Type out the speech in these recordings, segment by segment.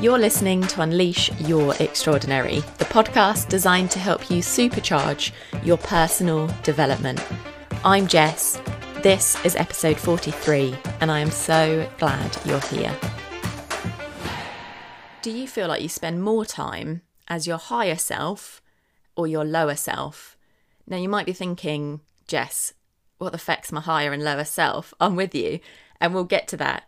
You're listening to Unleash Your Extraordinary, the podcast designed to help you supercharge your personal development. I'm Jess. This is episode 43, and I am so glad you're here. Do you feel like you spend more time as your higher self or your lower self? Now, you might be thinking, Jess, what affects my higher and lower self? I'm with you, and we'll get to that.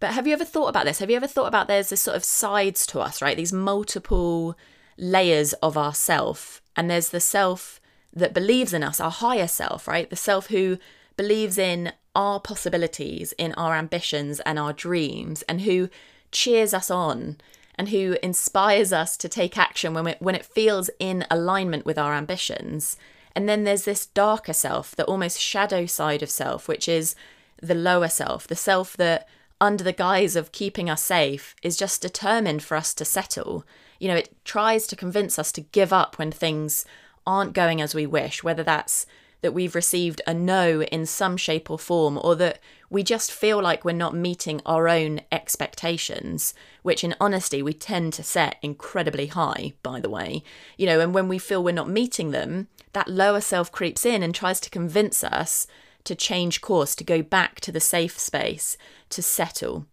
But have you ever thought about this? Have you ever thought about there's this sort of sides to us, right? These multiple layers of our self. And there's the self that believes in us, our higher self, right? The self who believes in our possibilities, in our ambitions and our dreams, and who cheers us on and who inspires us to take action when, when it feels in alignment with our ambitions. And then there's this darker self, the almost shadow side of self, which is the lower self, the self that under the guise of keeping us safe, is just determined for us to settle. You know, it tries to convince us to give up when things aren't going as we wish, whether that's that we've received a no in some shape or form, or that we just feel like we're not meeting our own expectations, which in honesty we tend to set incredibly high, by the way. You know, and when we feel we're not meeting them, that lower self creeps in and tries to convince us to change course, to go back to the safe space, to settle.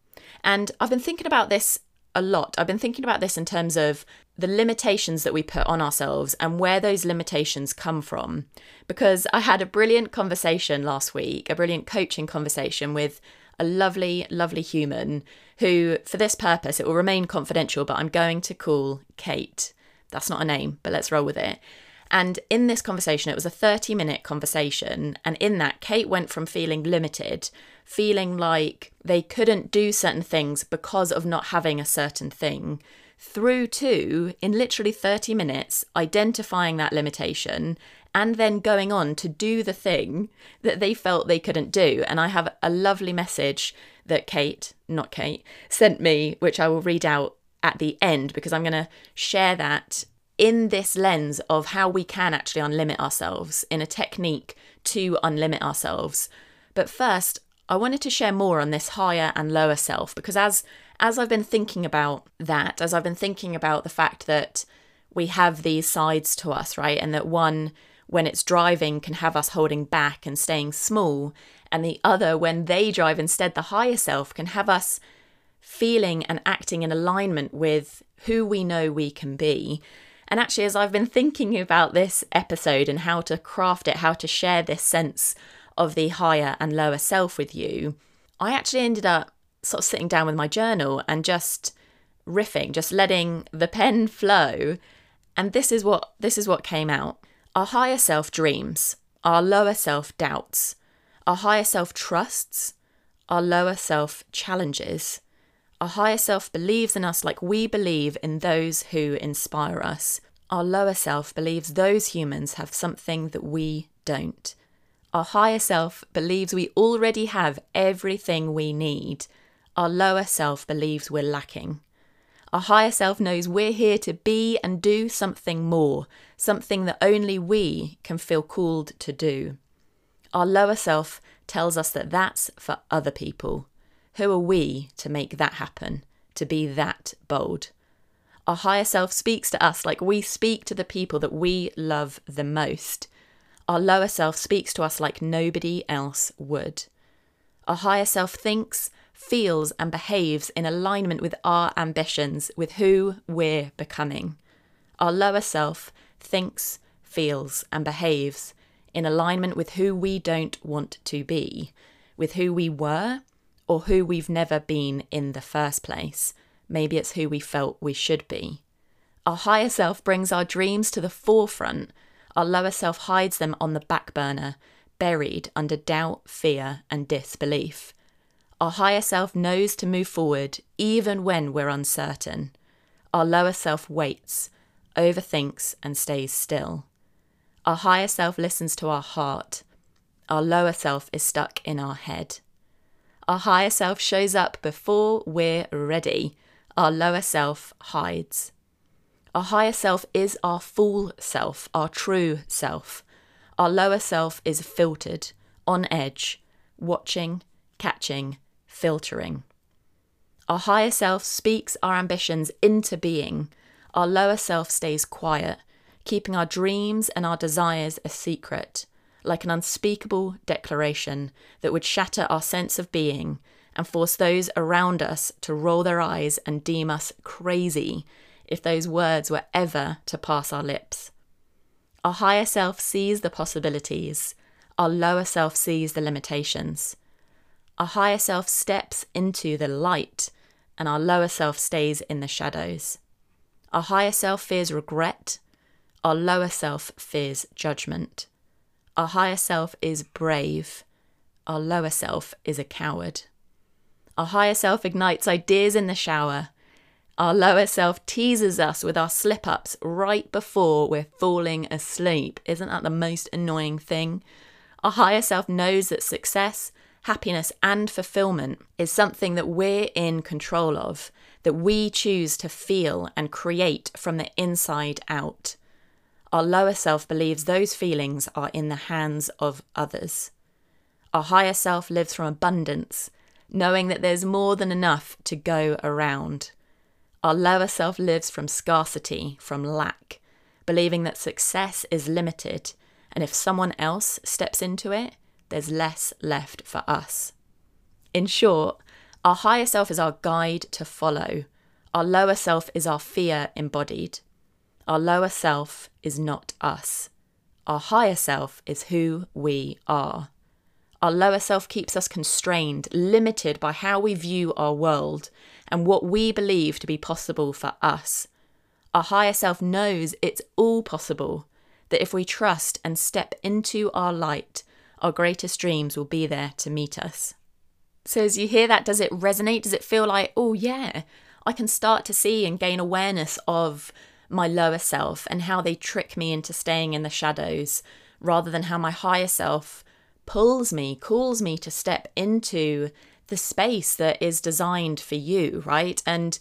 And I've been thinking about this a lot. I've been thinking about this in terms of the limitations that we put on ourselves and where those limitations come from. Because I had a brilliant conversation last week, a brilliant coaching conversation with a lovely, lovely human who, for this purpose, it will remain confidential, but I'm going to call Kate. That's not a name, but let's roll with it. And in this conversation, it was a 30 minute conversation. And in that, Kate went from feeling limited, feeling like they couldn't do certain things because of not having a certain thing, through to, in literally 30 minutes, identifying that limitation and then going on to do the thing that they felt they couldn't do. And I have a lovely message that Kate, not Kate, sent me, which I will read out at the end because I'm going to share that in this lens of how we can actually unlimit ourselves in a technique to unlimit ourselves. But first, I wanted to share more on this higher and lower self because as as I've been thinking about that, as I've been thinking about the fact that we have these sides to us, right? And that one when it's driving can have us holding back and staying small, and the other when they drive instead the higher self can have us feeling and acting in alignment with who we know we can be. And actually, as I've been thinking about this episode and how to craft it, how to share this sense of the higher and lower self with you, I actually ended up sort of sitting down with my journal and just riffing, just letting the pen flow. And this is what this is what came out. Our higher self dreams, our lower self doubts, our higher self trusts, our lower self challenges, our higher self believes in us like we believe in those who inspire us. Our lower self believes those humans have something that we don't. Our higher self believes we already have everything we need. Our lower self believes we're lacking. Our higher self knows we're here to be and do something more, something that only we can feel called to do. Our lower self tells us that that's for other people. Who are we to make that happen, to be that bold? Our higher self speaks to us like we speak to the people that we love the most. Our lower self speaks to us like nobody else would. Our higher self thinks, feels, and behaves in alignment with our ambitions, with who we're becoming. Our lower self thinks, feels, and behaves in alignment with who we don't want to be, with who we were or who we've never been in the first place. Maybe it's who we felt we should be. Our higher self brings our dreams to the forefront, our lower self hides them on the back burner, buried under doubt, fear, and disbelief. Our higher self knows to move forward even when we're uncertain. Our lower self waits, overthinks, and stays still. Our higher self listens to our heart. Our lower self is stuck in our head. Our higher self shows up before we're ready. Our lower self hides. Our higher self is our full self, our true self. Our lower self is filtered, on edge, watching, catching, filtering. Our higher self speaks our ambitions into being. Our lower self stays quiet, keeping our dreams and our desires a secret, like an unspeakable declaration that would shatter our sense of being and force those around us to roll their eyes and deem us crazy if those words were ever to pass our lips. Our higher self sees the possibilities, our lower self sees the limitations. Our higher self steps into the light, and our lower self stays in the shadows. Our higher self fears regret, our lower self fears judgment. Our higher self is brave, our lower self is a coward. Our higher self ignites ideas in the shower. Our lower self teases us with our slip ups right before we're falling asleep. Isn't that the most annoying thing? Our higher self knows that success, happiness, and fulfillment is something that we're in control of, that we choose to feel and create from the inside out. Our lower self believes those feelings are in the hands of others. Our higher self lives from abundance, knowing that there's more than enough to go around. Our lower self lives from scarcity, from lack, believing that success is limited, and if someone else steps into it, there's less left for us. In short, our higher self is our guide to follow. Our lower self is our fear embodied. Our lower self is not us. Our higher self is who we are. Our lower self keeps us constrained, limited by how we view our world and what we believe to be possible for us. Our higher self knows it's all possible, that if we trust and step into our light, our greatest dreams will be there to meet us. So, as you hear that, does it resonate? Does it feel like, oh, yeah, I can start to see and gain awareness of my lower self and how they trick me into staying in the shadows rather than how my higher self pulls me, calls me to step into the space that is designed for you, right? And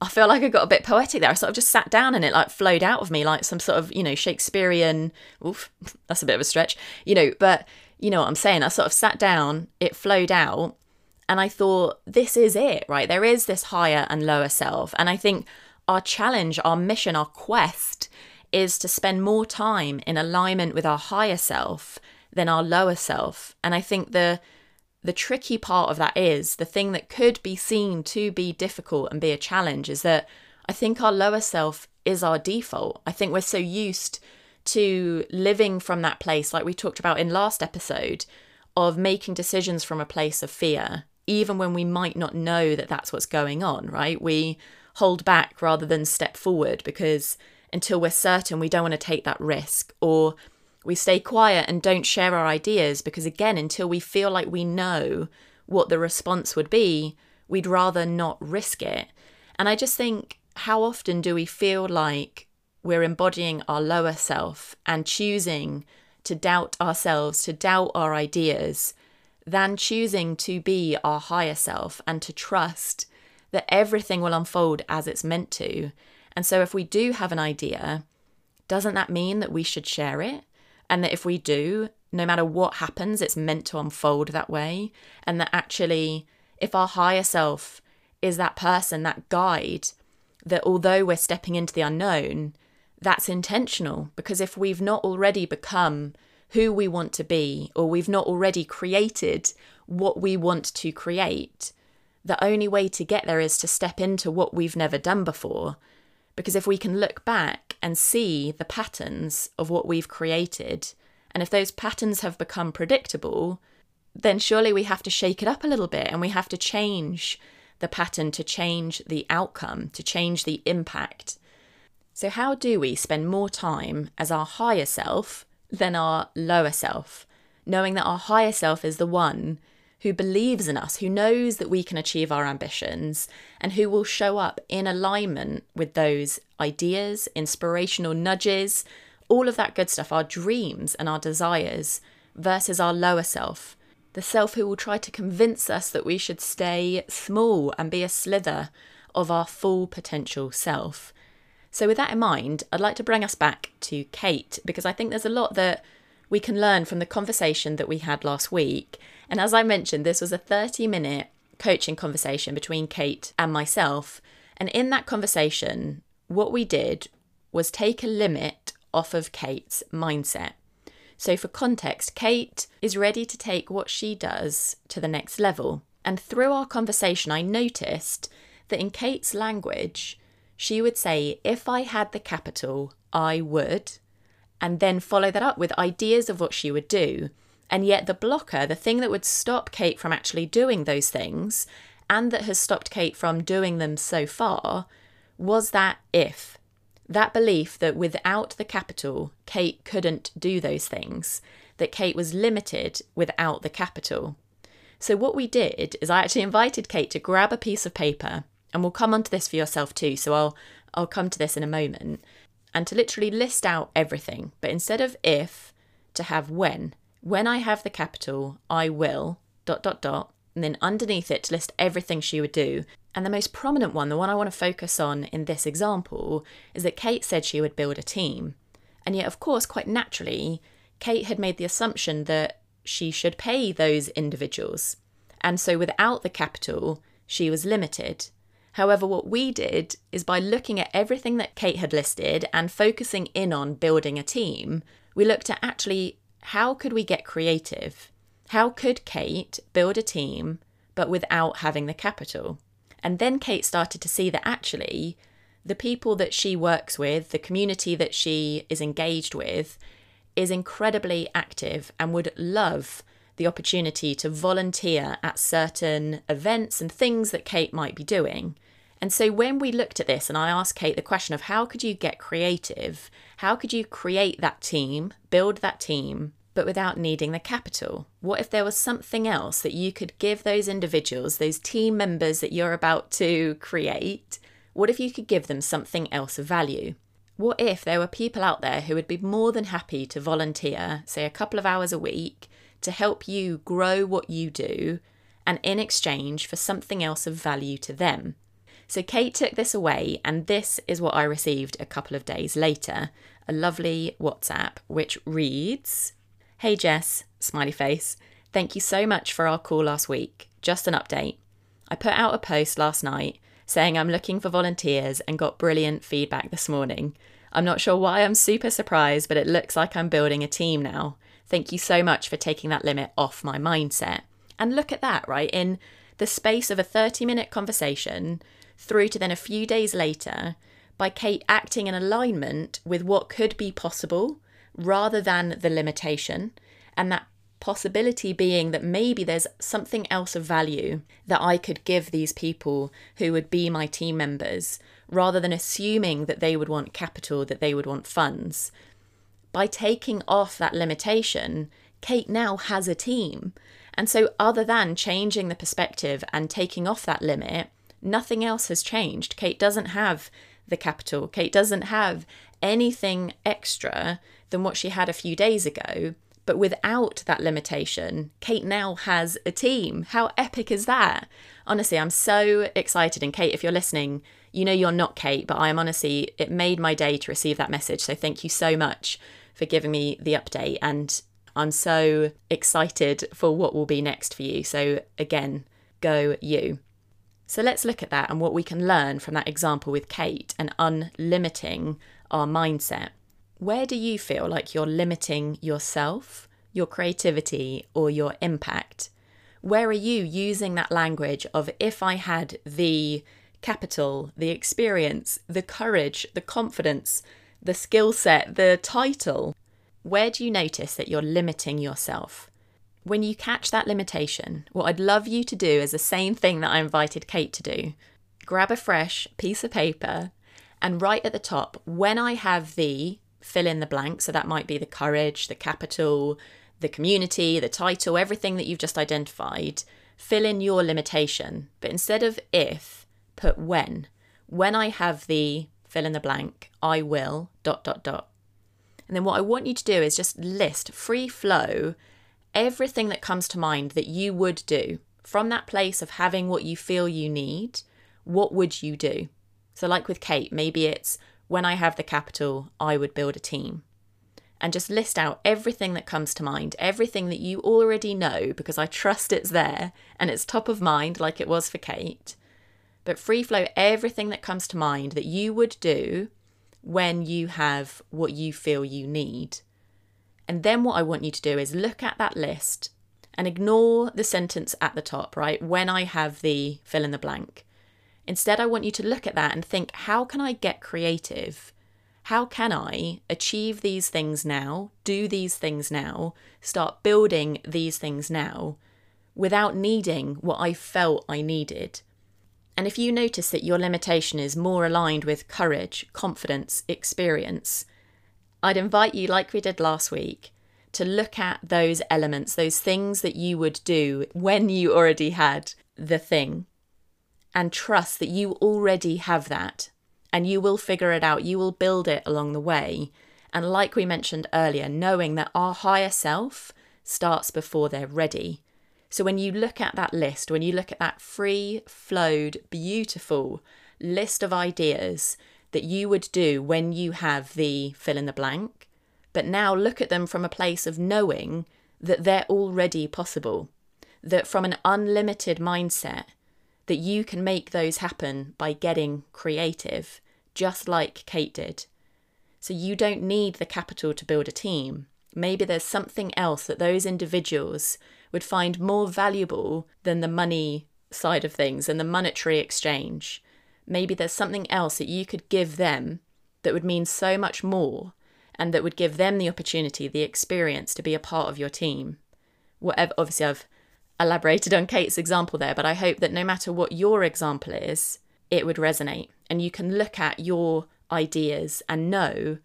I feel like I got a bit poetic there. I sort of just sat down and it like flowed out of me like some sort of, you know, Shakespearean, oof, that's a bit of a stretch, you know, but you know what I'm saying? I sort of sat down, it flowed out, and I thought, this is it, right? There is this higher and lower self. And I think our challenge, our mission, our quest is to spend more time in alignment with our higher self than our lower self. And I think the the tricky part of that is the thing that could be seen to be difficult and be a challenge is that I think our lower self is our default. I think we're so used to living from that place, like we talked about in last episode, of making decisions from a place of fear, even when we might not know that that's what's going on, right? We hold back rather than step forward because until we're certain we don't want to take that risk or we stay quiet and don't share our ideas because, again, until we feel like we know what the response would be, we'd rather not risk it. And I just think, how often do we feel like we're embodying our lower self and choosing to doubt ourselves, to doubt our ideas, than choosing to be our higher self and to trust that everything will unfold as it's meant to? And so, if we do have an idea, doesn't that mean that we should share it? And that if we do, no matter what happens, it's meant to unfold that way. And that actually, if our higher self is that person, that guide, that although we're stepping into the unknown, that's intentional. Because if we've not already become who we want to be, or we've not already created what we want to create, the only way to get there is to step into what we've never done before. Because if we can look back and see the patterns of what we've created. And if those patterns have become predictable, then surely we have to shake it up a little bit and we have to change the pattern to change the outcome, to change the impact. So, how do we spend more time as our higher self than our lower self, knowing that our higher self is the one who believes in us, who knows that we can achieve our ambitions, and who will show up in alignment with those ideas, inspirational nudges, all of that good stuff, our dreams and our desires, versus our lower self, the self who will try to convince us that we should stay small and be a slither of our full potential self. So, with that in mind, I'd like to bring us back to Kate because I think there's a lot that we can learn from the conversation that we had last week. And as I mentioned, this was a 30 minute coaching conversation between Kate and myself. And in that conversation, what we did was take a limit off of Kate's mindset. So, for context, Kate is ready to take what she does to the next level. And through our conversation, I noticed that in Kate's language, she would say, If I had the capital, I would, and then follow that up with ideas of what she would do. And yet, the blocker, the thing that would stop Kate from actually doing those things, and that has stopped Kate from doing them so far, was that if. That belief that without the capital, Kate couldn't do those things, that Kate was limited without the capital. So, what we did is I actually invited Kate to grab a piece of paper, and we'll come onto this for yourself too. So, I'll, I'll come to this in a moment, and to literally list out everything. But instead of if, to have when. When I have the capital, I will, dot, dot, dot, and then underneath it to list everything she would do. And the most prominent one, the one I want to focus on in this example, is that Kate said she would build a team. And yet, of course, quite naturally, Kate had made the assumption that she should pay those individuals. And so without the capital, she was limited. However, what we did is by looking at everything that Kate had listed and focusing in on building a team, we looked at actually how could we get creative? How could Kate build a team but without having the capital? And then Kate started to see that actually the people that she works with, the community that she is engaged with, is incredibly active and would love the opportunity to volunteer at certain events and things that Kate might be doing. And so when we looked at this and I asked Kate the question of how could you get creative? How could you create that team, build that team, but without needing the capital? What if there was something else that you could give those individuals, those team members that you're about to create? What if you could give them something else of value? What if there were people out there who would be more than happy to volunteer, say a couple of hours a week, to help you grow what you do, and in exchange for something else of value to them? So Kate took this away, and this is what I received a couple of days later a lovely WhatsApp which reads Hey Jess, smiley face. Thank you so much for our call last week. Just an update. I put out a post last night saying I'm looking for volunteers and got brilliant feedback this morning. I'm not sure why I'm super surprised, but it looks like I'm building a team now. Thank you so much for taking that limit off my mindset. And look at that, right? In the space of a 30 minute conversation, through to then a few days later, by Kate acting in alignment with what could be possible rather than the limitation, and that possibility being that maybe there's something else of value that I could give these people who would be my team members rather than assuming that they would want capital, that they would want funds. By taking off that limitation, Kate now has a team. And so, other than changing the perspective and taking off that limit, nothing else has changed. Kate doesn't have the capital, Kate doesn't have anything extra than what she had a few days ago. But without that limitation, Kate now has a team. How epic is that? Honestly, I'm so excited. And Kate, if you're listening, you know you're not Kate, but I am honestly, it made my day to receive that message. So thank you so much for giving me the update. And I'm so excited for what will be next for you. So again, go you. So let's look at that and what we can learn from that example with Kate and unlimiting our mindset. Where do you feel like you're limiting yourself, your creativity, or your impact? Where are you using that language of if I had the capital, the experience, the courage, the confidence, the skill set, the title? Where do you notice that you're limiting yourself? When you catch that limitation, what I'd love you to do is the same thing that I invited Kate to do. Grab a fresh piece of paper and write at the top, when I have the fill in the blank. So that might be the courage, the capital, the community, the title, everything that you've just identified. Fill in your limitation. But instead of if, put when. When I have the fill in the blank, I will, dot, dot, dot. And then what I want you to do is just list free flow everything that comes to mind that you would do from that place of having what you feel you need. What would you do? So, like with Kate, maybe it's when I have the capital, I would build a team. and just list out everything that comes to mind, everything that you already know, because I trust it's there and it's top of mind, like it was for Kate. But free flow everything that comes to mind that you would do when you have what you feel you need. And then what I want you to do is look at that list and ignore the sentence at the top, right? When I have the fill in the blank. Instead, I want you to look at that and think, how can I get creative? How can I achieve these things now, do these things now, start building these things now without needing what I felt I needed? And if you notice that your limitation is more aligned with courage, confidence, experience, I'd invite you, like we did last week, to look at those elements, those things that you would do when you already had the thing, and trust that you already have that and you will figure it out. You will build it along the way. And like we mentioned earlier, knowing that our higher self starts before they're ready. So when you look at that list, when you look at that free flowed, beautiful list of ideas that you would do when you have the fill in the blank, but now look at them from a place of knowing that they're already possible, that from an unlimited mindset, that you can make those happen by getting creative, just like Kate did. So you don't need the capital to build a team. Maybe there's something else that those individuals would find more valuable than the money side of things and the monetary exchange. Maybe there's something else that you could give them that would mean so much more and that would give them the opportunity, the experience to be a part of your team. Whatever, obviously, I've elaborated on Kate's example there, but I hope that no matter what your example is, it would resonate. And you can look at your ideas and know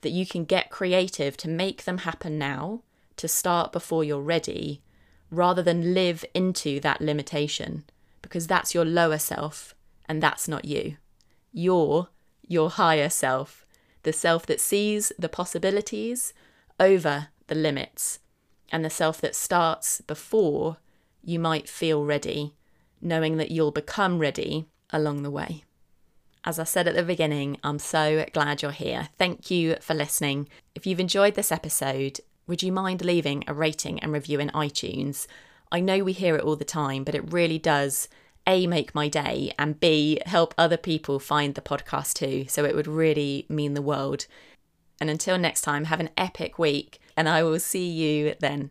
that you can get creative to make them happen now, to start before you're ready, rather than live into that limitation, because that's your lower self and that's not you. You're your higher self, the self that sees the possibilities over the limits, and the self that starts before you might feel ready, knowing that you'll become ready along the way. As I said at the beginning, I'm so glad you're here. Thank you for listening. If you've enjoyed this episode, would you mind leaving a rating and review in iTunes? I know we hear it all the time, but it really does A, make my day, and B, help other people find the podcast too. So it would really mean the world. And until next time, have an epic week, and I will see you then.